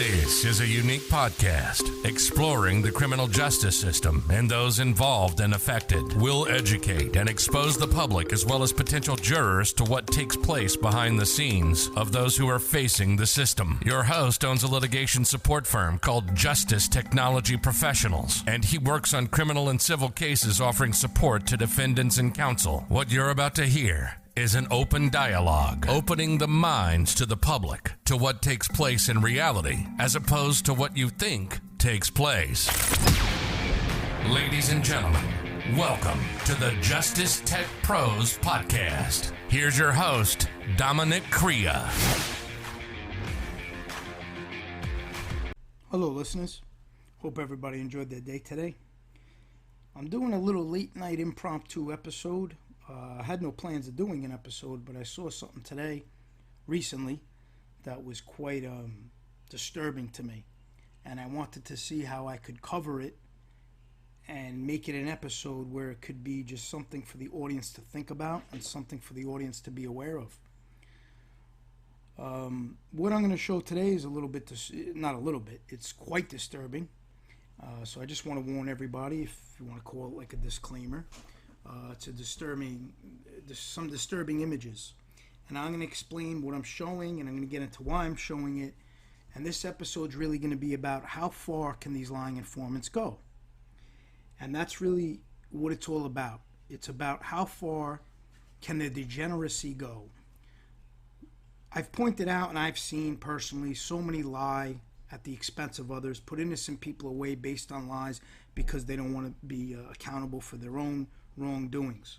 This is a unique podcast exploring the criminal justice system and those involved and affected. We'll educate and expose the public as well as potential jurors to what takes place behind the scenes of those who are facing the system. Your host owns a litigation support firm called Justice Technology Professionals, and he works on criminal and civil cases offering support to defendants and counsel. What you're about to hear is an open dialogue, opening the minds to the public to what takes place in reality as opposed to what you think takes place. Ladies and gentlemen, welcome to the Justice Tech Pros podcast. Here's your host, Dominic Crea. Hello, listeners. Hope everybody enjoyed their day today. I'm doing a little late night impromptu episode uh, I had no plans of doing an episode, but I saw something today, recently, that was quite um, disturbing to me. And I wanted to see how I could cover it and make it an episode where it could be just something for the audience to think about and something for the audience to be aware of. Um, what I'm going to show today is a little bit, dis- not a little bit, it's quite disturbing. Uh, so I just want to warn everybody, if you want to call it like a disclaimer, uh, to disturbing, some disturbing images. And I'm going to explain what I'm showing, and I'm going to get into why I'm showing it. And this episode's really going to be about how far can these lying informants go. And that's really what it's all about. It's about how far can the degeneracy go. I've pointed out and I've seen personally so many lie at the expense of others, put innocent people away based on lies because they don't want to be uh, accountable for their own wrongdoings.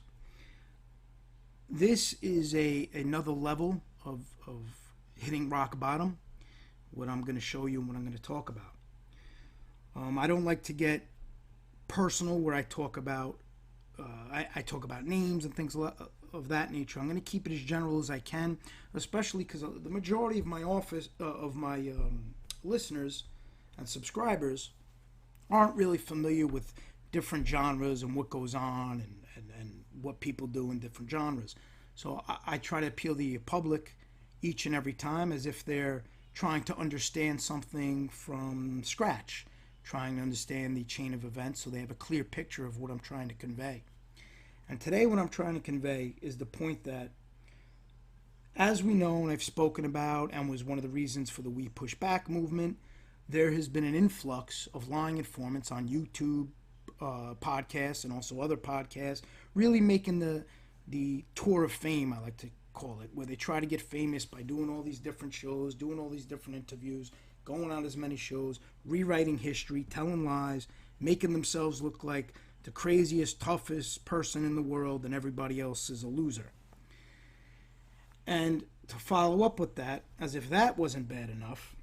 This is a another level of, of hitting rock bottom, what I'm going to show you and what I'm going to talk about. Um, I don't like to get personal where I talk about uh, I, I, talk about names and things of that nature. I'm going to keep it as general as I can, especially because the majority of my office uh, of my um, listeners and subscribers aren't really familiar with different genres and what goes on and, and, and what people do in different genres. So I, I try to appeal to the public each and every time as if they're trying to understand something from scratch, trying to understand the chain of events so they have a clear picture of what I'm trying to convey. And today, what I'm trying to convey is the point that, as we know, and I've spoken about, and was one of the reasons for the We Push Back movement, there has been an influx of lying informants on YouTube, uh, podcasts and also other podcasts, really making the the tour of fame. I like to call it, where they try to get famous by doing all these different shows, doing all these different interviews, going on as many shows, rewriting history, telling lies, making themselves look like the craziest, toughest person in the world, and everybody else is a loser. And to follow up with that, as if that wasn't bad enough,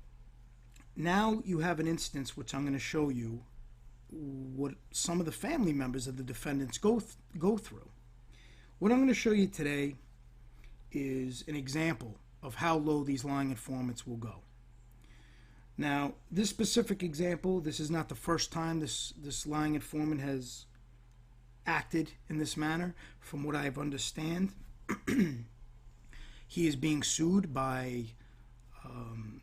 now you have an instance which I'm going to show you what some of the family members of the defendants go th- go through. What I'm going to show you today is an example of how low these lying informants will go. Now, this specific example, this is not the first time this this lying informant has acted in this manner. From what I've understand, he is being sued by um,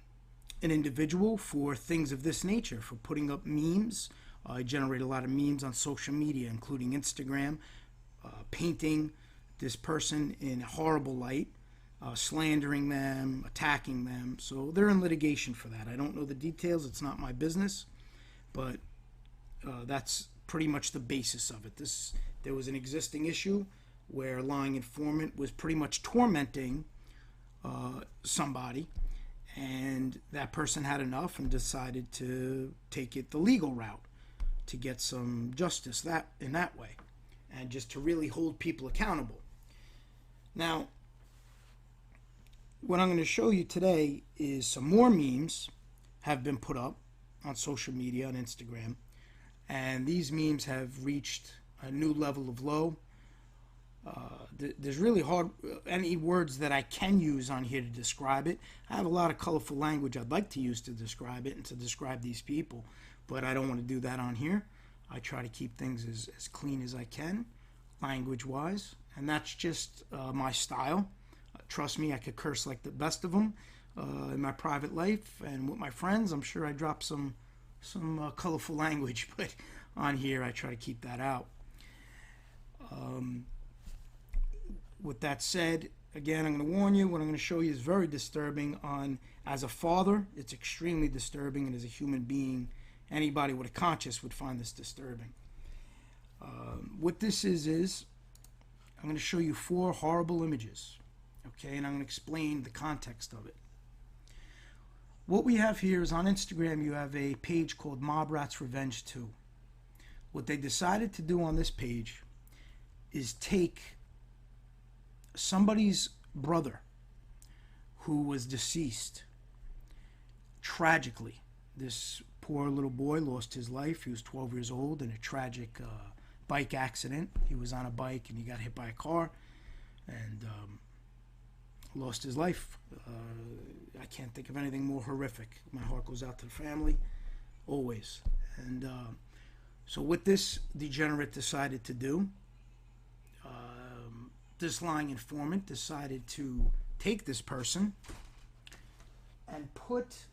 an individual for things of this nature, for putting up memes I generate a lot of memes on social media, including Instagram, uh, painting this person in a horrible light, uh, slandering them, attacking them. So they're in litigation for that. I don't know the details, it's not my business, but uh, that's pretty much the basis of it. This There was an existing issue where a lying informant was pretty much tormenting uh, somebody and that person had enough and decided to take it the legal route to get some justice that in that way and just to really hold people accountable. Now, what I'm going to show you today is some more memes have been put up on social media on Instagram and these memes have reached a new level of low. Uh, th- there's really hard any words that I can use on here to describe it. I have a lot of colorful language I'd like to use to describe it and to describe these people, but I don't want to do that on here. I try to keep things as, as clean as I can, language wise, and that's just uh, my style. Uh, trust me, I could curse like the best of them. uh, in my private life and with my friends. I'm sure I drop some some uh, colorful language, but on here I try to keep that out. Um, with that said, again, I'm going to warn you. What I'm going to show you is very disturbing. On as a father, it's extremely disturbing, and as a human being, anybody with a conscience would find this disturbing. Um, what this is is I'm going to show you four horrible images, okay, and I'm going to explain the context of it. What we have here is on Instagram, you have a page called Mob Rats Revenge 2. What they decided to do on this page is take somebody's brother who was deceased tragically. This poor little boy lost his life. He was 12 years old in a tragic uh, bike accident. He was on a bike and he got hit by a car and um, lost his life. Uh, I can't think of anything more horrific. My heart goes out to the family, always. And uh, so, what this degenerate decided to do, um, this lying informant decided to take this person and put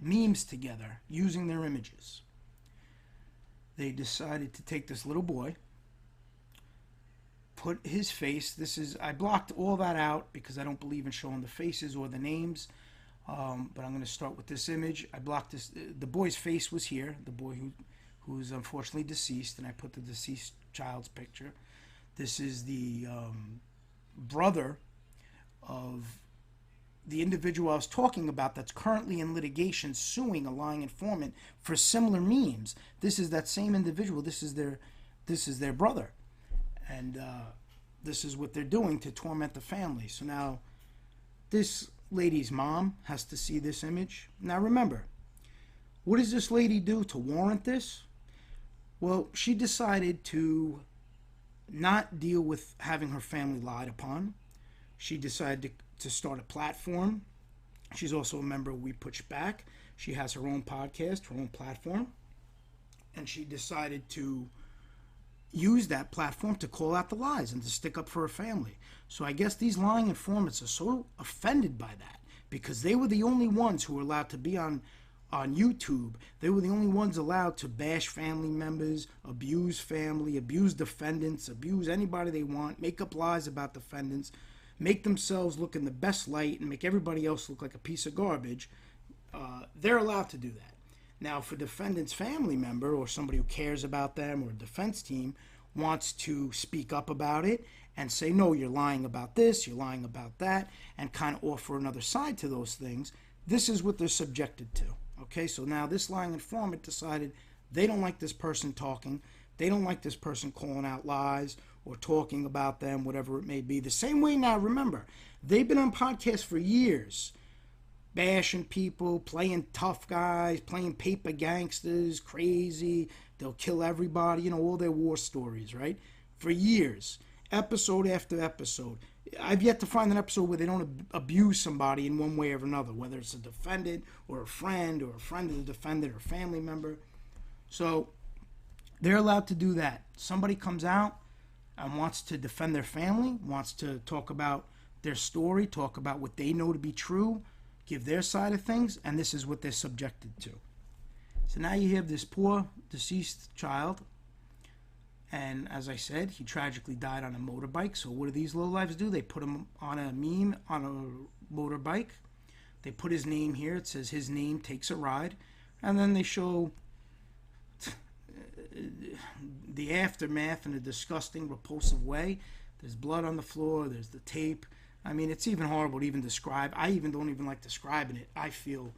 memes together using their images. They decided to take this little boy, put his face. This is I blocked all that out because I don't believe in showing the faces or the names. Um, but I'm going to start with this image. I blocked this. The boy's face was here. The boy who, who's unfortunately deceased, and I put the deceased child's picture. This is the um, brother of the individual I was talking about that's currently in litigation suing a lying informant for similar memes. This is that same individual. This is their, this is their brother, and uh, this is what they're doing to torment the family. So now, this lady's mom has to see this image. Now remember, what does this lady do to warrant this? Well, she decided to not deal with having her family lied upon. She decided to to start a platform. She's also a member of We Push Back. She has her own podcast, her own platform. And she decided to use that platform to call out the lies and to stick up for her family. So I guess these lying informants are so offended by that because they were the only ones who were allowed to be on on YouTube. They were the only ones allowed to bash family members, abuse family, abuse defendants, abuse anybody they want, make up lies about defendants make themselves look in the best light and make everybody else look like a piece of garbage, uh, they're allowed to do that. Now, if a defendant's family member or somebody who cares about them or a defense team wants to speak up about it and say, no, you're lying about this, you're lying about that, and kind of offer another side to those things, this is what they're subjected to. Okay, so now this lying informant decided they don't like this person talking, they don't like this person calling out lies or talking about them, whatever it may be. The same way now, remember, they've been on podcasts for years, bashing people, playing tough guys, playing paper gangsters, crazy, they'll kill everybody, you know, all their war stories, right? For years, episode after episode. I've yet to find an episode where they don't ab- abuse somebody in one way or another, whether it's a defendant or a friend or a friend of the defendant or family member. So they're allowed to do that. Somebody comes out, and wants to defend their family, wants to talk about their story, talk about what they know to be true, give their side of things, and this is what they're subjected to. So now you have this poor deceased child, and as I said, he tragically died on a motorbike. So what do these low lives do? They put him on a meme on a motorbike. They put his name here. It says his name takes a ride, and then they show the aftermath in a disgusting, repulsive way. There's blood on the floor. There's the tape. I mean, it's even horrible to even describe. I even don't even like describing it. I feel,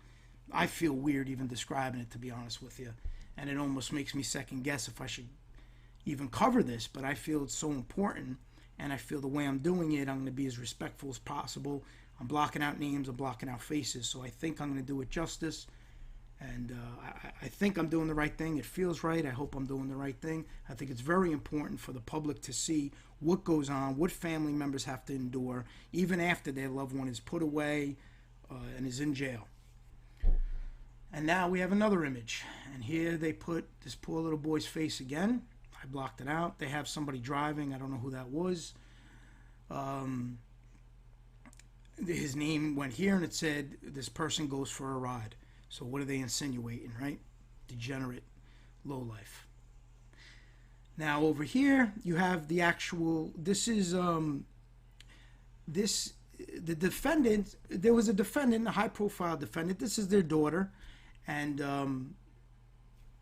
I feel weird even describing it to be honest with you, and it almost makes me second guess if I should even cover this. But I feel it's so important, and I feel the way I'm doing it, I'm going to be as respectful as possible. I'm blocking out names. I'm blocking out faces. So I think I'm going to do it justice and uh, I, I, think I'm doing the right thing. It feels right. I hope I'm doing the right thing. I think it's very important for the public to see what goes on, what family members have to endure, even after their loved one is put away uh, and is in jail. And now we have another image, and here they put this poor little boy's face again. I blocked it out. They have somebody driving. I don't know who that was. Um, his name went here and it said this person goes for a ride. So what are they insinuating, right? Degenerate, low life. Now over here you have the actual. This is um. This the defendant. There was a defendant, a high-profile defendant. This is their daughter, and um,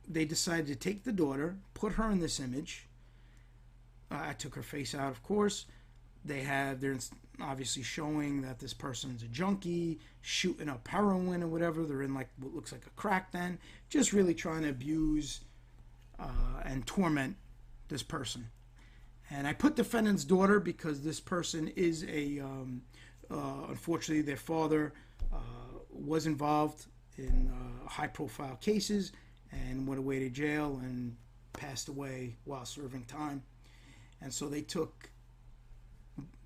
they decided to take the daughter, put her in this image. Uh, I took her face out, of course. They have they're obviously showing that this person's a junkie, shooting up heroin or whatever. They're in like what looks like a crack den, just really trying to abuse uh, and torment this person. And I put defendant's daughter because this person is a, um, uh, unfortunately, their father uh, was involved in uh, high profile cases and went away to jail and passed away while serving time. And so they took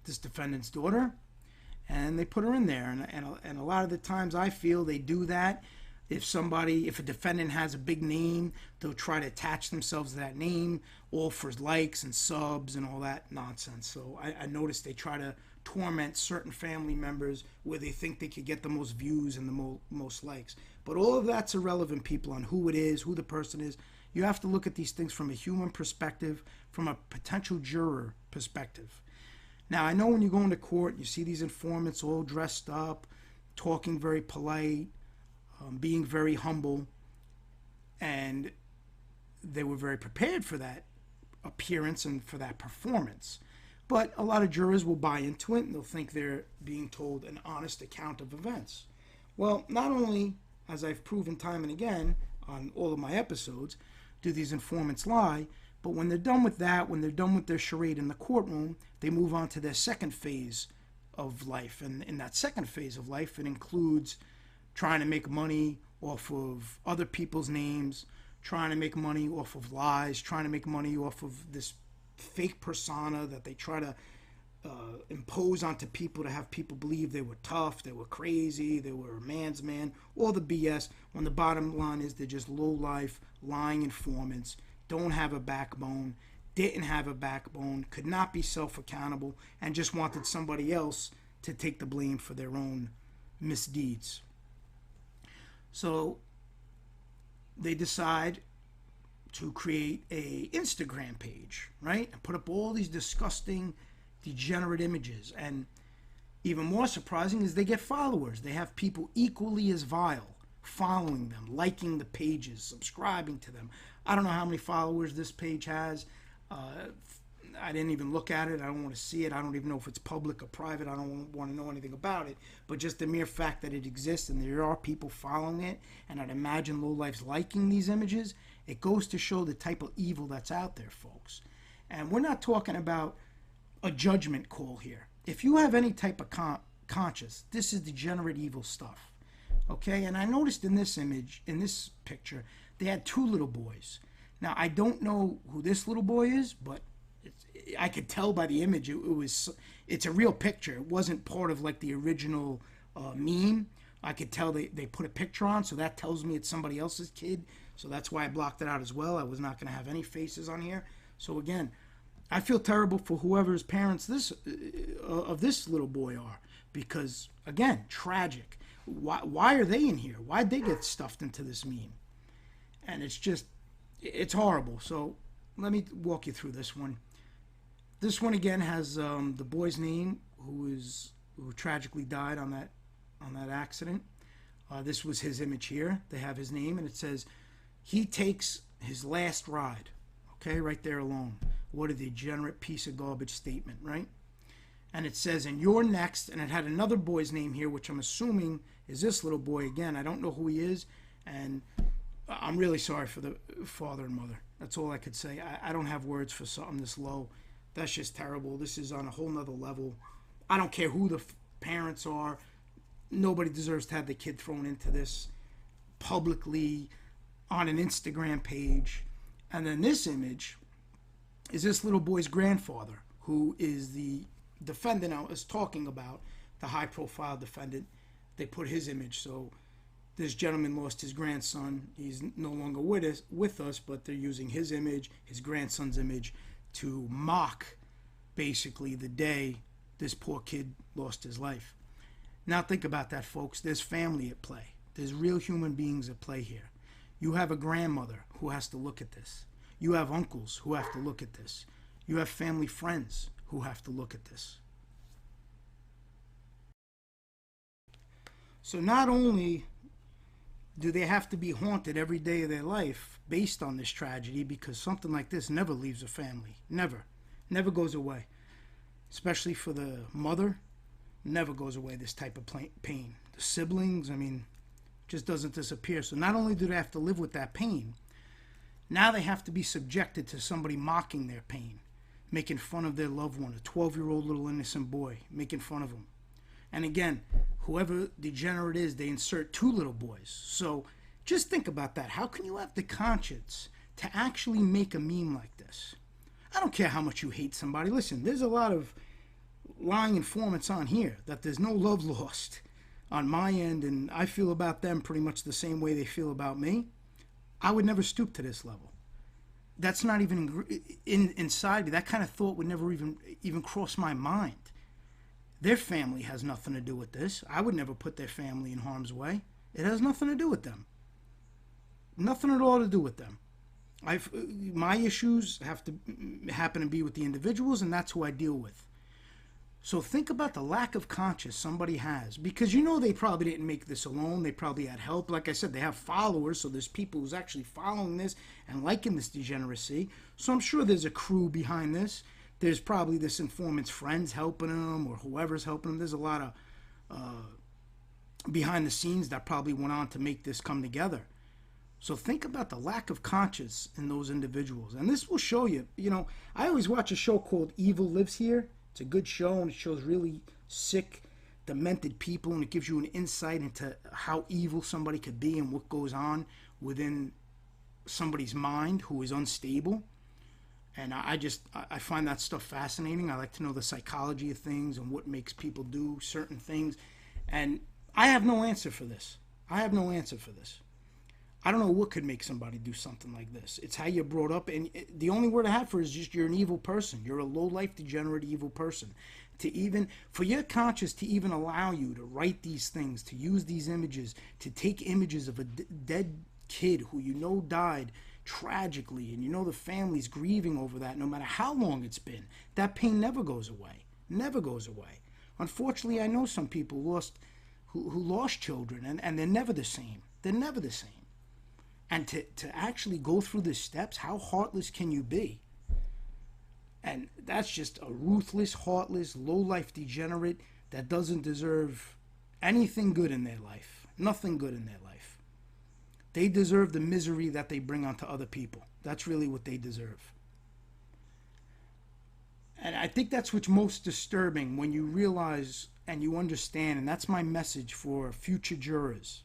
this defendant's daughter and they put her in there. And, and, and a lot of the times I feel they do that. If somebody, if a defendant has a big name, they'll try to attach themselves to that name, all for likes and subs and all that nonsense. So I, I noticed they try to torment certain family members where they think they could get the most views and the mo- most likes. But all of that's irrelevant, people, on who it is, who the person is. You have to look at these things from a human perspective, from a potential juror perspective. Now, I know when you go into court, you see these informants all dressed up, talking very polite, um, being very humble, and they were very prepared for that appearance and for that performance. But a lot of jurors will buy into it and they'll think they're being told an honest account of events. Well, not only, as I've proven time and again on all of my episodes, do these informants lie, but when they're done with that, when they're done with their charade in the courtroom, they move on to their second phase of life. And in that second phase of life, it includes trying to make money off of other people's names, trying to make money off of lies, trying to make money off of this fake persona that they try to uh, impose onto people to have people believe they were tough, they were crazy, they were a man's man, all the BS. When the bottom line is they're just low life, lying informants don't have a backbone, didn't have a backbone, could not be self accountable, and just wanted somebody else to take the blame for their own misdeeds. So they decide to create a Instagram page, right? And put up all these disgusting, degenerate images. And even more surprising is they get followers. They have people equally as vile following them, liking the pages, subscribing to them. I don't know how many followers this page has. Uh, I didn't even look at it. I don't want to see it. I don't even know if it's public or private. I don't want to know anything about it. But just the mere fact that it exists and there are people following it, and I'd imagine lowlifes liking these images, it goes to show the type of evil that's out there, folks. And we're not talking about a judgment call here. If you have any type of con- conscience, this is degenerate evil stuff. Okay, and I noticed in this image, in this picture, they had two little boys. Now I don't know who this little boy is, but I could tell by the image it, it, was. It's a real picture. It wasn't part of like the original uh, meme. I could tell they, they put a picture on, so that tells me it's somebody else's kid. So that's why I blocked it out as well. I was not going to have any faces on here. So again, I feel terrible for whoever's parents this uh, of this little boy are because again, tragic. Why, why are they in here? Why'd they get stuffed into this meme? And it's just, it's horrible. So let me walk you through this one. This one again has um, the boy's name, who is who tragically died on that on that accident. Uh, this was his image here. They have his name, and it says he takes his last ride. Okay, right there alone. What a degenerate piece of garbage statement, right? and it says, and you're next, and it had another boy's name here, which I'm assuming is this little boy again. I don't know who he is, and I'm really sorry for the father and mother. That's all I could say. I, I don't have words for something this low. That's just terrible. This is on a whole nother level. I don't care who the f- parents are. Nobody deserves to have the kid thrown into this publicly on an Instagram page. And then this image is this little boy's grandfather, who is the defendant I was talking about, the high profile defendant, they put his image. So this gentleman lost his grandson. He's no longer with us, with us, but they're using his image, his grandson's image, to mock basically the day this poor kid lost his life. Now think about that, folks. There's family at play. There's real human beings at play here. You have a grandmother who has to look at this. You have uncles who have to look at this. You have family friends who have to look at this. So not only do they have to be haunted every day of their life based on this tragedy because something like this never leaves a family. Never. Never goes away. Especially for the mother, never goes away this type of pain. The siblings, I mean, just doesn't disappear. So not only do they have to live with that pain, now they have to be subjected to somebody mocking their pain, making fun of their loved one, a 12 year old little innocent boy, making fun of him. And again, whoever degenerate is, they insert two little boys. So just think about that. How can you have the conscience to actually make a meme like this? I don't care how much you hate somebody. Listen, there's a lot of lying informants on here that there's no love lost on my end, and I feel about them pretty much the same way they feel about me. I would never stoop to this level. That's not even in, in, inside me. That kind of thought would never even even cross my mind. Their family has nothing to do with this. I would never put their family in harm's way. It has nothing to do with them. Nothing at all to do with them. I've my issues have to happen to be with the individuals, and that's who I deal with. So think about the lack of conscience somebody has because you know they probably didn't make this alone. They probably had help. Like I said, they have followers, so there's people who's actually following this and liking this degeneracy. So I'm sure there's a crew behind this there's probably this informant's friends helping him or whoever's helping him. There's a lot of uh, behind the scenes that probably went on to make this come together. So think about the lack of conscience in those individuals. And this will show you, you know, I always watch a show called Evil Lives Here. It's a good show and it shows really sick, demented people and it gives you an insight into how evil somebody could be and what goes on within somebody's mind who is unstable and I just I find that stuff fascinating. I like to know the psychology of things and what makes people do certain things, and I have no answer for this. I have no answer for this. I don't know what could make somebody do something like this. It's how you're brought up, and the only word I have for it is just you're an evil person. You're a low life, degenerate, evil person. To even for your conscience to even allow you to write these things, to use these images, to take images of a d- dead kid who you know died tragically, and you know the family's grieving over that no matter how long it's been. That pain never goes away. Never goes away. Unfortunately, I know some people lost who, who lost children and, and they're never the same. They're never the same. And to, to actually go through the steps, how heartless can you be? And that's just a ruthless, heartless, low life degenerate that doesn't deserve anything good in their life. Nothing good in their life. They deserve the misery that they bring onto other people. That's really what they deserve. And I think that's what's most disturbing when you realize and you understand, and that's my message for future jurors.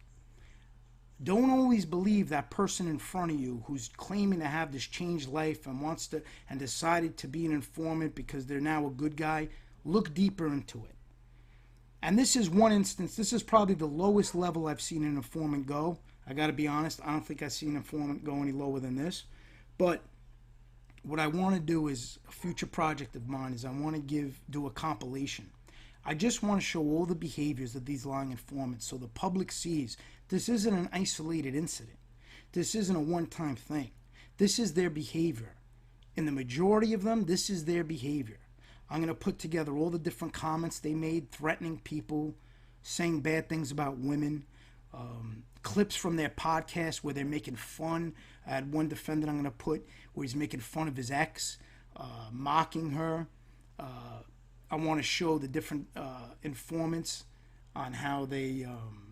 Don't always believe that person in front of you who's claiming to have this changed life and wants to and decided to be an informant because they're now a good guy. Look deeper into it. And this is one instance, this is probably the lowest level I've seen an informant go. I got to be honest, I don't think I've seen informant go any lower than this. But what I want to do is a future project of mine is I want to give do a compilation. I just want to show all the behaviors of these lying informants so the public sees this isn't an isolated incident. This isn't a one-time thing. This is their behavior. In the majority of them, this is their behavior. I'm going to put together all the different comments they made threatening people, saying bad things about women, um, clips from their podcast where they're making fun. I had one defendant I'm going to put where he's making fun of his ex, uh, mocking her. Uh, I want to show the different uh, informants on how they um,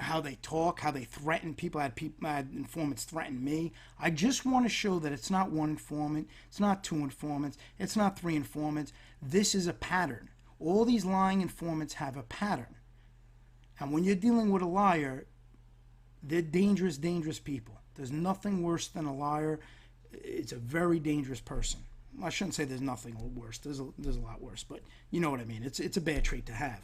how they talk, how they threaten people. I had, people, I had informants threaten me. I just want to show that it's not one informant, it's not two informants, it's not three informants. This is a pattern. All these lying informants have a pattern. And when you're dealing with a liar, they're dangerous, dangerous people. There's nothing worse than a liar. It's a very dangerous person. I shouldn't say there's nothing worse. There's a, there's a lot worse, but you know what I mean. It's it's a bad trait to have,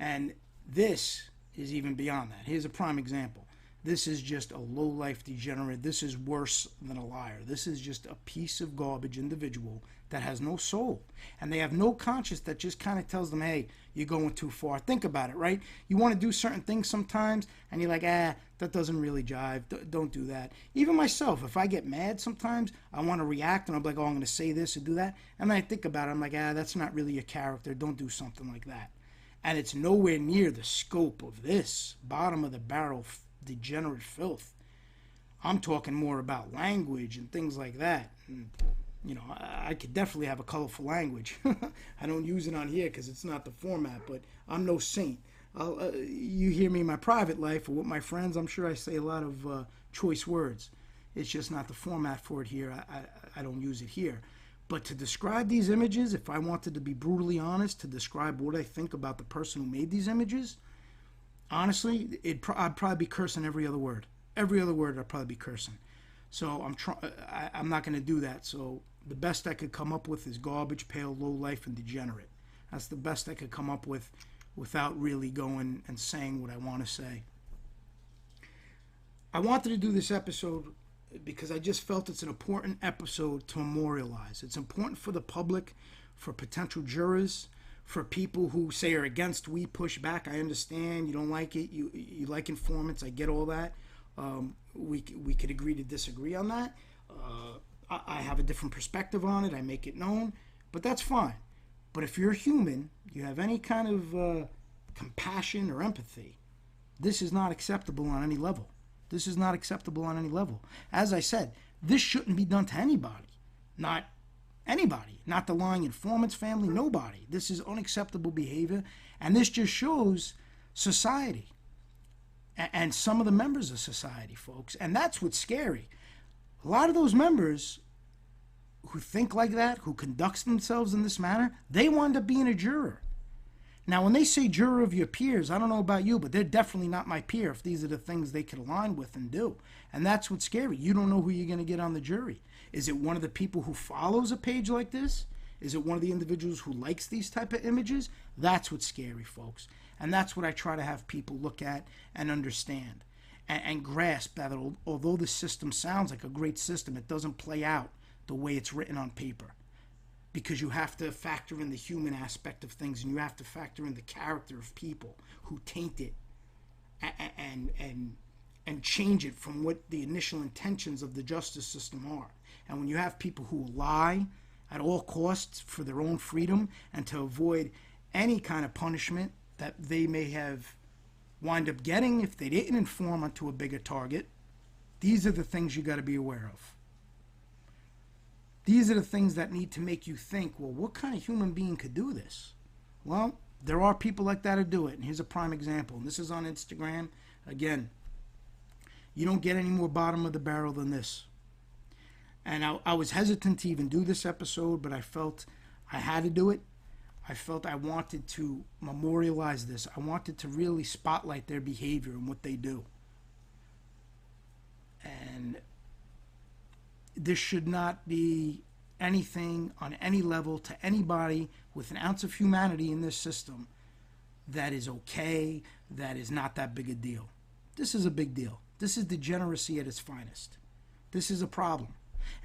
and this is even beyond that. Here's a prime example. This is just a low life degenerate. This is worse than a liar. This is just a piece of garbage individual that has no soul. And they have no conscience that just kind of tells them, hey, you're going too far. Think about it, right? You want to do certain things sometimes, and you're like, ah, that doesn't really jive. D- don't do that. Even myself, if I get mad sometimes, I want to react, and I'm like, oh, I'm going to say this and do that. And then I think about it, I'm like, ah, that's not really your character. Don't do something like that. And it's nowhere near the scope of this bottom of the barrel degenerate filth. I'm talking more about language and things like that. And, you know, I, I could definitely have a colorful language. I don't use it on here because it's not the format, but I'm no saint. Uh, you hear me in my private life or with my friends, I'm sure I say a lot of uh, choice words. It's just not the format for it here. I, I, I don't use it here. But to describe these images, if I wanted to be brutally honest, to describe what I think about the person who made these images, honestly, it I'd probably be cursing every other word. Every other word, I'd probably be cursing. So I'm trying. I'm not going to do that. So the best I could come up with is garbage, pale, low life, and degenerate. That's the best I could come up with, without really going and saying what I want to say. I wanted to do this episode because I just felt it's an important episode to memorialize. It's important for the public, for potential jurors, for people who say are against we push back. I understand you don't like it. You you like informants. I get all that. Um, we we could agree to disagree on that. Uh, I, have a different perspective on it. I make it known, but that's fine. But if you're human, you have any kind of uh, compassion or empathy. This is not acceptable on any level. This is not acceptable on any level. As I said, this shouldn't be done to anybody. Not anybody, not the lying informant's family, nobody. This is unacceptable behavior, and this just shows society and some of the members of society, folks. And that's what's scary. A lot of those members who think like that, who conducts themselves in this manner, they wind up being a juror. Now, when they say juror of your peers, I don't know about you, but they're definitely not my peer if these are the things they could align with and do. And that's what's scary. You don't know who you're going to get on the jury. Is it one of the people who follows a page like this? Is it one of the individuals who likes these type of images? That's what's scary, folks. And that's what I try to have people look at and understand and, and grasp that although the system sounds like a great system, it doesn't play out the way it's written on paper because you have to factor in the human aspect of things and you have to factor in the character of people who taint it and and and, change it from what the initial intentions of the justice system are. And when you have people who lie at all costs for their own freedom and to avoid any kind of punishment that they may have wind up getting if they didn't inform onto a bigger target, these are the things you got to be aware of. These are the things that need to make you think, well, what kind of human being could do this? Well, there are people like that who do it. And here's a prime example. And this is on Instagram. Again, you don't get any more bottom of the barrel than this. And I, I was hesitant to even do this episode, but I felt I had to do it. I felt I wanted to memorialize this. I wanted to really spotlight their behavior and what they do. And this should not be anything on any level to anybody with an ounce of humanity in this system that is okay, that is not that big a deal. This is a big deal. This is degeneracy at its finest. This is a problem.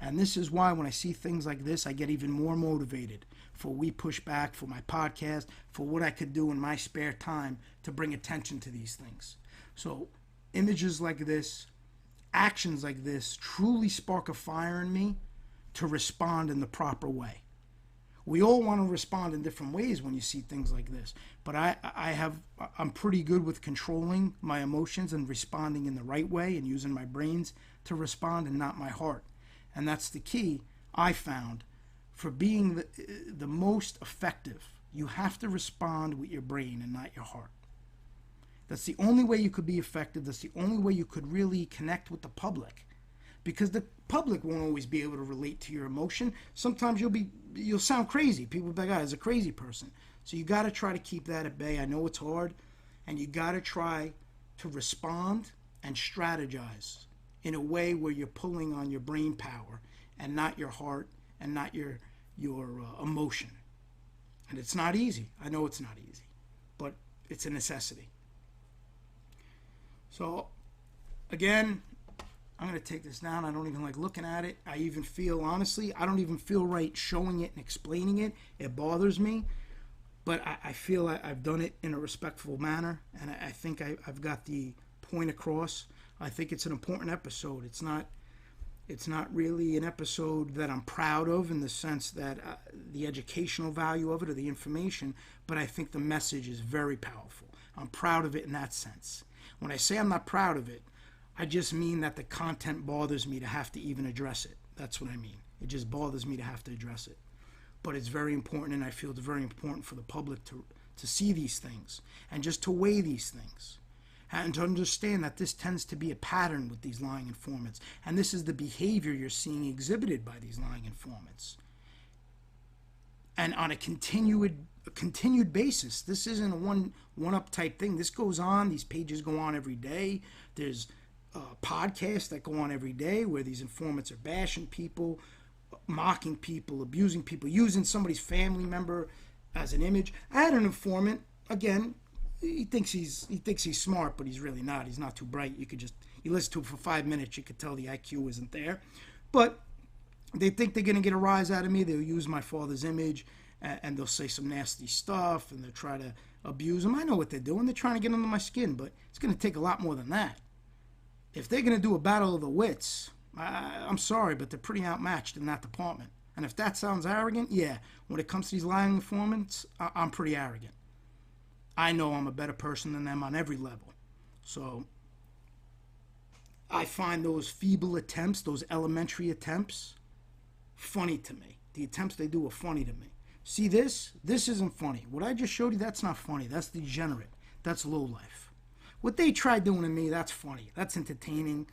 And this is why when I see things like this, I get even more motivated for We Push Back, for my podcast, for what I could do in my spare time to bring attention to these things. So, images like this, actions like this truly spark a fire in me to respond in the proper way. We all want to respond in different ways when you see things like this, but I, I have I'm pretty good with controlling my emotions and responding in the right way and using my brains to respond and not my heart. And that's the key I found for being the, the most effective. You have to respond with your brain and not your heart. That's the only way you could be effective. That's the only way you could really connect with the public. Because the public won't always be able to relate to your emotion. Sometimes you'll be you'll sound crazy. People will be like, "Ah, oh, a crazy person." So you got to try to keep that at bay. I know it's hard, and you got to try to respond and strategize in a way where you're pulling on your brain power and not your heart and not your your uh, emotion. And it's not easy. I know it's not easy, but it's a necessity. So again, I'm going to take this down. I don't even like looking at it. I even feel, honestly, I don't even feel right showing it and explaining it. It bothers me. But I, I feel I, have done it in a respectful manner, and I, I think I, I've got the point across. I think it's an important episode. It's not it's not really an episode that I'm proud of in the sense that uh, the educational value of it or the information, but I think the message is very powerful. I'm proud of it in that sense. When I say I'm not proud of it, I just mean that the content bothers me to have to even address it. That's what I mean. It just bothers me to have to address it. But it's very important, and I feel it's very important for the public to, to see these things and just to weigh these things and to understand that this tends to be a pattern with these lying informants. And this is the behavior you're seeing exhibited by these lying informants. And on a continued a continued basis. This isn't a one one up type thing. This goes on. These pages go on every day. There's uh, podcasts that go on every day where these informants are bashing people, mocking people, abusing people, using somebody's family member as an image. I had an informant again he thinks he's he thinks he's smart, but he's really not. He's not too bright. You could just you listen to him for five minutes, you could tell the IQ isn't there. But they think they're gonna get a rise out of me. They'll use my father's image and, and they'll say some nasty stuff and they'll try to abuse them. I know what they're doing. They're trying to get under my skin, but it's gonna take a lot more than that. If they're gonna do a battle of the wits, I, I'm sorry, but they're pretty outmatched in that department. And if that sounds arrogant, yeah, when it comes to these lying informants, I, I'm pretty arrogant. I know I'm a better person than them on every level. So I find those feeble attempts, those elementary attempts, funny to me. The attempts they do are funny to me. See this? This isn't funny. What I just showed you, that's not funny. That's degenerate. That's low life. What they tried doing to me, that's funny. That's entertaining.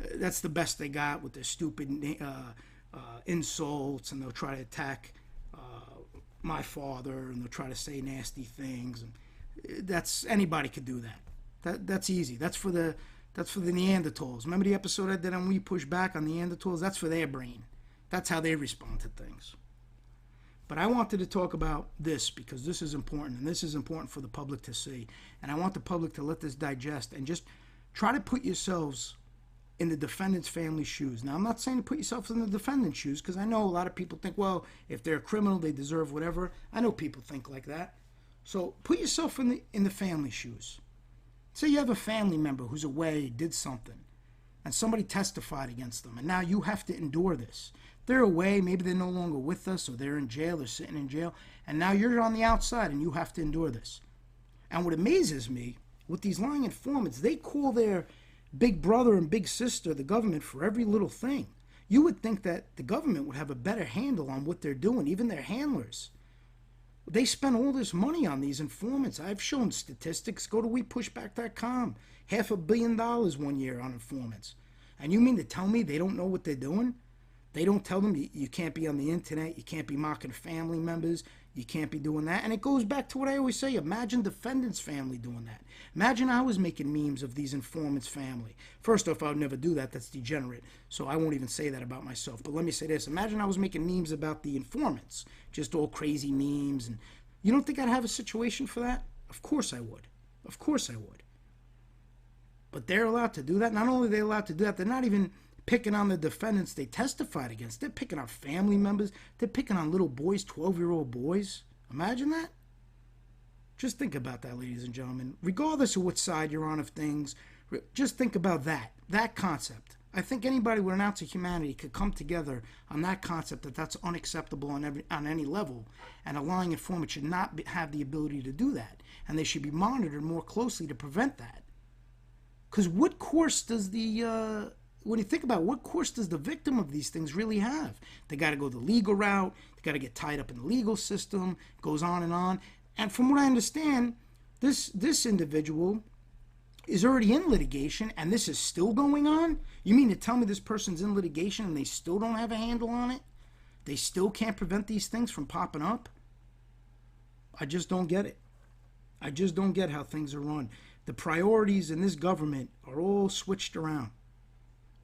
Uh, that's the best they got with their stupid uh, uh, insults, and they'll try to attack uh, my father, and they'll try to say nasty things. And that's anybody could do that. That that's easy. That's for the that's for the Neanderthals. Remember the episode I did on We Push Back on Neanderthals? That's for their brain. That's how they respond to things. But I wanted to talk about this because this is important and this is important for the public to see. And I want the public to let this digest and just try to put yourselves in the defendant's family shoes. Now, I'm not saying to put yourself in the defendant's shoes because I know a lot of people think, well, if they're a criminal, they deserve whatever. I know people think like that. So put yourself in the in the family shoes. Say you have a family member who's away, did something, and somebody testified against them, and now you have to endure this. They're away, maybe they're no longer with us, or they're in jail, or sitting in jail, and now you're on the outside and you have to endure this. And what amazes me with these lying informants, they call their big brother and big sister the government for every little thing. You would think that the government would have a better handle on what they're doing, even their handlers. They spend all this money on these informants. I've shown statistics. Go to wepushback.com. Half a billion dollars one year on informants. And you mean to tell me they don't know what they're doing? They don't tell them you, you can't be on the internet, you can't be mocking family members, you can't be doing that. And it goes back to what I always say imagine defendant's family doing that. Imagine I was making memes of these informants' family. First off, I would never do that. That's degenerate. So I won't even say that about myself. But let me say this imagine I was making memes about the informants, just all crazy memes. And you don't think I'd have a situation for that? Of course I would. Of course I would. But they're allowed to do that. Not only are they allowed to do that, they're not even picking on the defendants they testified against. They're picking on family members. They're picking on little boys, 12 year old boys. Imagine that. Just think about that, ladies and gentlemen. Regardless of what side you're on of things, just think about that. That concept. I think anybody with an ounce of humanity could come together on that concept that that's unacceptable on every on any level, and a lying informant should not be, have the ability to do that, and they should be monitored more closely to prevent that. Because what course does the uh, when you think about it, what course does the victim of these things really have? They got to go the legal route. They got to get tied up in the legal system. Goes on and on. And from what I understand, this this individual is already in litigation, and this is still going on. You mean to tell me this person's in litigation and they still don't have a handle on it? They still can't prevent these things from popping up? I just don't get it. I just don't get how things are run. The priorities in this government are all switched around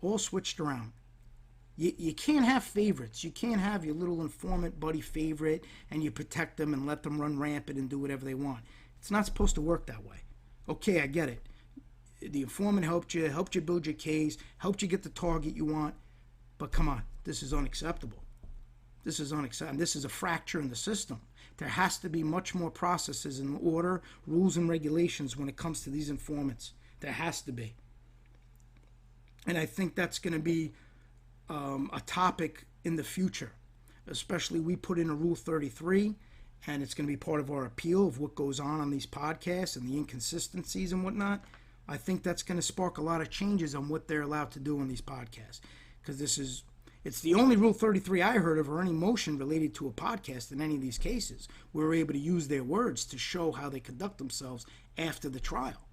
all switched around. You, you can't have favorites. You can't have your little informant buddy favorite and you protect them and let them run rampant and do whatever they want. It's not supposed to work that way. Okay, I get it. the informant helped you, helped you build your case, helped you get the target you want. But come on, this is unacceptable. This is unacceptable. This is a fracture in the system. There has to be much more processes in order, rules, and regulations when it comes to these informants. There has to be. And I think that's going to be um, a topic in the future. Especially, we put in a Rule 33, and it's going to be part of our appeal of what goes on on these podcasts and the inconsistencies and whatnot. I think that's going to spark a lot of changes on what they're allowed to do on these podcasts. Because this is, it's the only Rule 33 I heard of or any motion related to a podcast in any of these cases. We were able to use their words to show how they conduct themselves after the trial.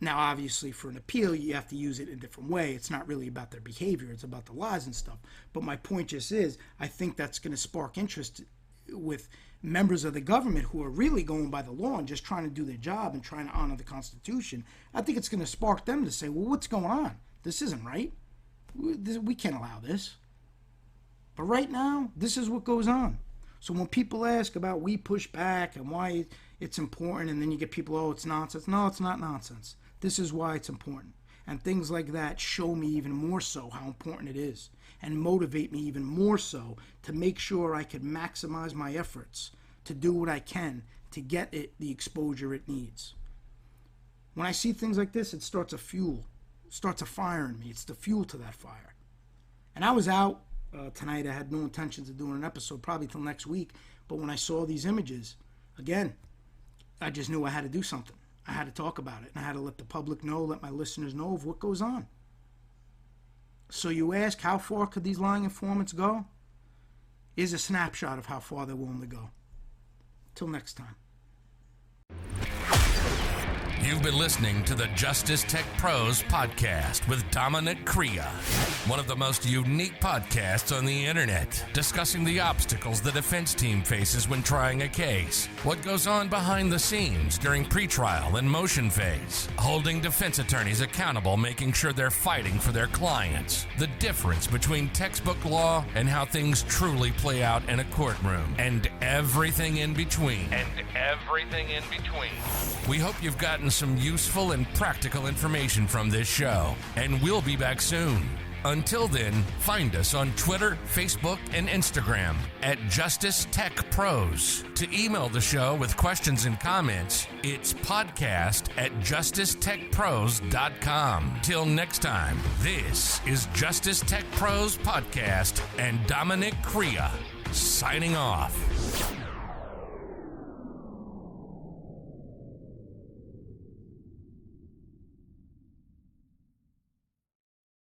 Now, obviously, for an appeal, you have to use it in a different way. It's not really about their behavior, it's about the lies and stuff. But my point just is, I think that's going to spark interest with members of the government who are really going by the law and just trying to do their job and trying to honor the Constitution. I think it's going to spark them to say, well, what's going on? This isn't right. We can't allow this. But right now, this is what goes on. So when people ask about we push back and why it's important, and then you get people, oh, it's nonsense. No, it's not nonsense. This is why it's important. And things like that show me even more so how important it is and motivate me even more so to make sure I can maximize my efforts to do what I can to get it the exposure it needs. When I see things like this, it starts a fuel, starts a fire in me. It's the fuel to that fire. And I was out uh, tonight. I had no intentions of doing an episode probably till next week. But when I saw these images, again, I just knew I had to do something. I had to talk about it and I had to let the public know, let my listeners know of what goes on. So you ask, how far could these lying informants go? Is a snapshot of how far they're willing to go. Till next time. You've been listening to the Justice Tech Pros podcast with Dominic Crea, one of the most unique podcasts on the internet, discussing the obstacles the defense team faces when trying a case, what goes on behind the scenes during pretrial and motion phase, holding defense attorneys accountable, making sure they're fighting for their clients, the difference between textbook law and how things truly play out in a courtroom, and everything in between. And everything in between. We hope you've gotten some useful and practical information from this show, and we'll be back soon. Until then, find us on Twitter, Facebook, and Instagram at Justice Tech Pros. To email the show with questions and comments, it's podcast at justicetechpros.com. Till next time, this is Justice Tech Pros Podcast and Dominic Crea signing off.